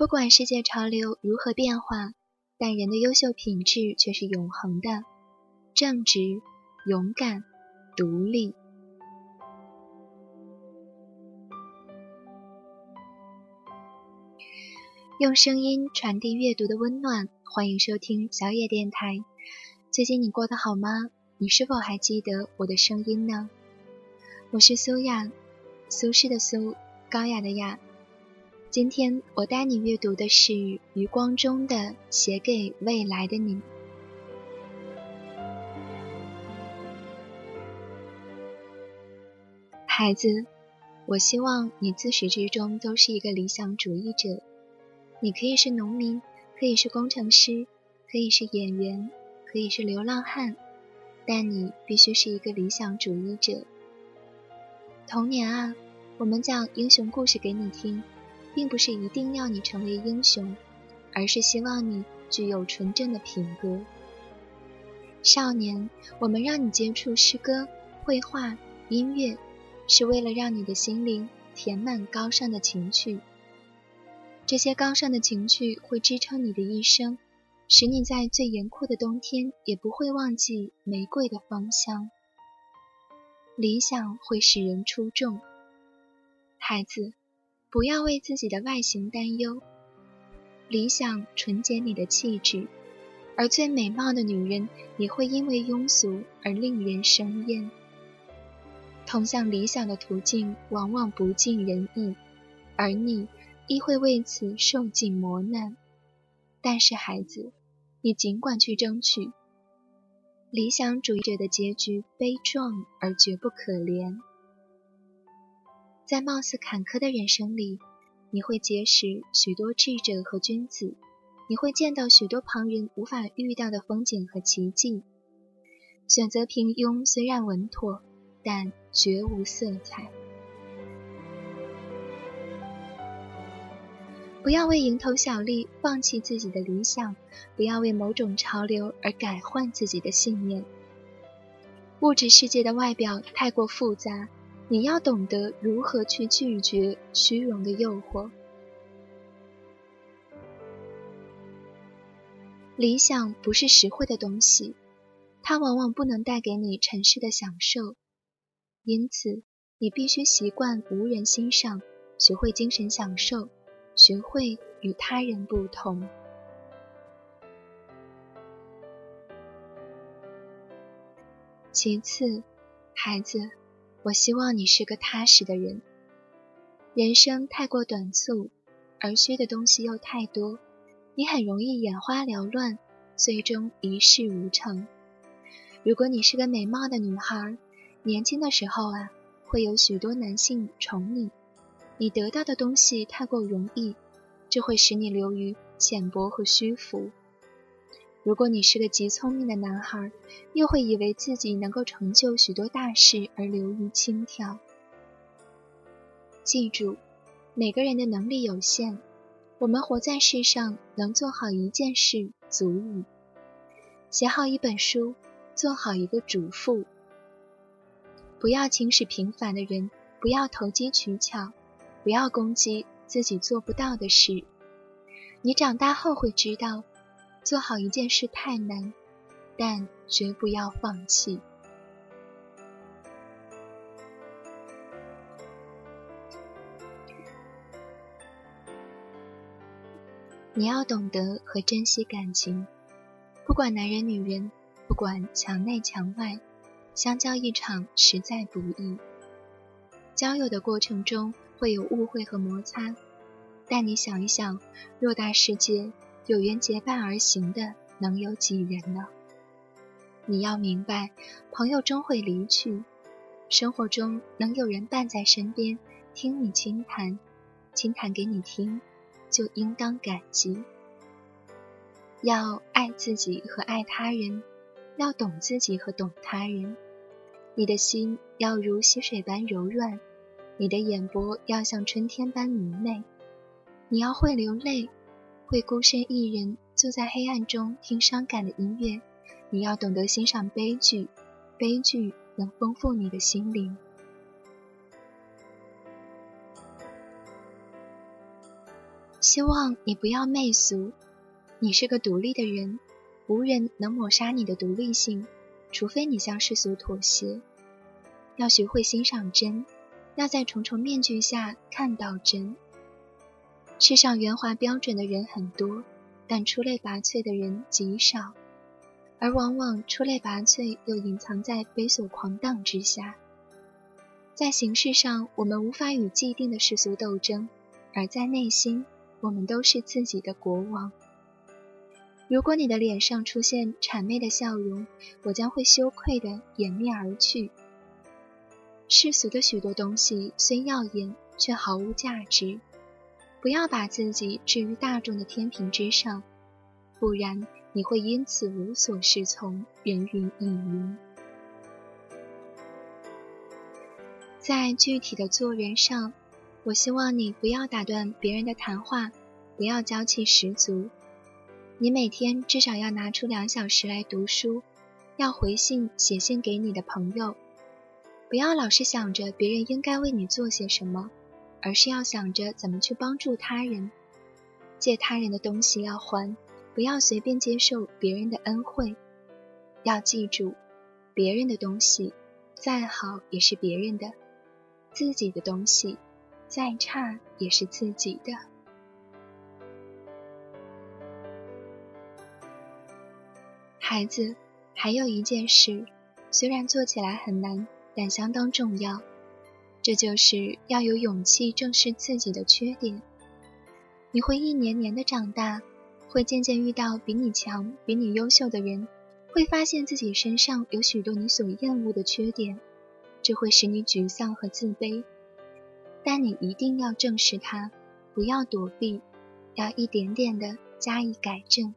不管世界潮流如何变化，但人的优秀品质却是永恒的：正直、勇敢、独立。用声音传递阅读的温暖，欢迎收听小野电台。最近你过得好吗？你是否还记得我的声音呢？我是苏雅，苏轼的苏，高雅的雅。今天我带你阅读的是余光中的《写给未来的你》。孩子，我希望你自始至终都是一个理想主义者。你可以是农民，可以是工程师，可以是演员，可以是流浪汉，但你必须是一个理想主义者。童年啊，我们讲英雄故事给你听。并不是一定要你成为英雄，而是希望你具有纯正的品格。少年，我们让你接触诗歌、绘画、音乐，是为了让你的心灵填满高尚的情趣。这些高尚的情趣会支撑你的一生，使你在最严酷的冬天也不会忘记玫瑰的芳香。理想会使人出众，孩子。不要为自己的外形担忧，理想纯洁你的气质，而最美貌的女人也会因为庸俗而令人生厌。通向理想的途径往往不尽人意，而你亦会为此受尽磨难。但是孩子，你尽管去争取。理想主义者的结局悲壮而绝不可怜。在貌似坎坷的人生里，你会结识许多智者和君子，你会见到许多旁人无法遇到的风景和奇迹。选择平庸虽然稳妥，但绝无色彩。不要为蝇头小利放弃自己的理想，不要为某种潮流而改换自己的信念。物质世界的外表太过复杂。你要懂得如何去拒绝虚荣的诱惑。理想不是实惠的东西，它往往不能带给你尘世的享受，因此你必须习惯无人欣赏，学会精神享受，学会与他人不同。其次，孩子。我希望你是个踏实的人。人生太过短促，而需的东西又太多，你很容易眼花缭乱，最终一事无成。如果你是个美貌的女孩，年轻的时候啊，会有许多男性宠你，你得到的东西太过容易，这会使你流于浅薄和虚浮。如果你是个极聪明的男孩，又会以为自己能够成就许多大事而流于轻佻。记住，每个人的能力有限，我们活在世上，能做好一件事足矣。写好一本书，做好一个主妇。不要轻视平凡的人，不要投机取巧，不要攻击自己做不到的事。你长大后会知道。做好一件事太难，但绝不要放弃。你要懂得和珍惜感情，不管男人女人，不管墙内墙外，相交一场实在不易。交友的过程中会有误会和摩擦，但你想一想，偌大世界。有缘结伴而行的能有几人呢？你要明白，朋友终会离去，生活中能有人伴在身边，听你倾谈，倾谈给你听，就应当感激。要爱自己和爱他人，要懂自己和懂他人。你的心要如溪水般柔软，你的眼波要像春天般明媚。你要会流泪。会孤身一人坐在黑暗中听伤感的音乐，你要懂得欣赏悲剧，悲剧能丰富你的心灵。希望你不要媚俗，你是个独立的人，无人能抹杀你的独立性，除非你向世俗妥协。要学会欣赏真，要在重重面具下看到真。世上圆滑标准的人很多，但出类拔萃的人极少，而往往出类拔萃又隐藏在猥琐狂荡之下。在形式上，我们无法与既定的世俗斗争，而在内心。我们都是自己的国王。如果你的脸上出现谄媚的笑容，我将会羞愧的掩面而去。世俗的许多东西虽耀眼，却毫无价值。不要把自己置于大众的天平之上，不然你会因此无所适从，人云亦云。在具体的做人上。我希望你不要打断别人的谈话，不要娇气十足。你每天至少要拿出两小时来读书，要回信写信给你的朋友。不要老是想着别人应该为你做些什么，而是要想着怎么去帮助他人。借他人的东西要还，不要随便接受别人的恩惠。要记住，别人的东西再好也是别人的，自己的东西。再差也是自己的。孩子，还有一件事，虽然做起来很难，但相当重要，这就是要有勇气正视自己的缺点。你会一年年的长大，会渐渐遇到比你强、比你优秀的人，会发现自己身上有许多你所厌恶的缺点，这会使你沮丧和自卑。但你一定要正视它，不要躲避，要一点点的加以改正。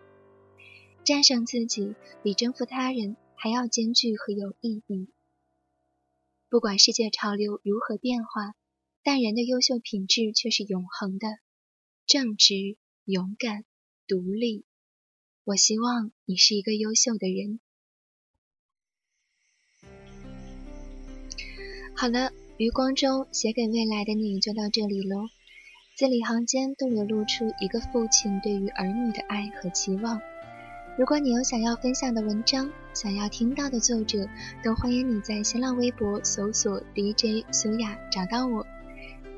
战胜自己比征服他人还要艰巨和有意义。不管世界潮流如何变化，但人的优秀品质却是永恒的：正直、勇敢、独立。我希望你是一个优秀的人。好了。余光中写给未来的你就到这里喽，字里行间都流露出一个父亲对于儿女的爱和期望。如果你有想要分享的文章，想要听到的作者，都欢迎你在新浪微博搜索 DJ 苏雅找到我。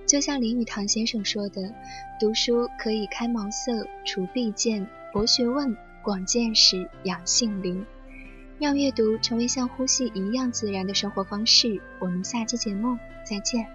就像林语堂先生说的，读书可以开茅塞、除弊见、博学问、广见识、养性灵。让阅读成为像呼吸一样自然的生活方式。我们下期节目再见。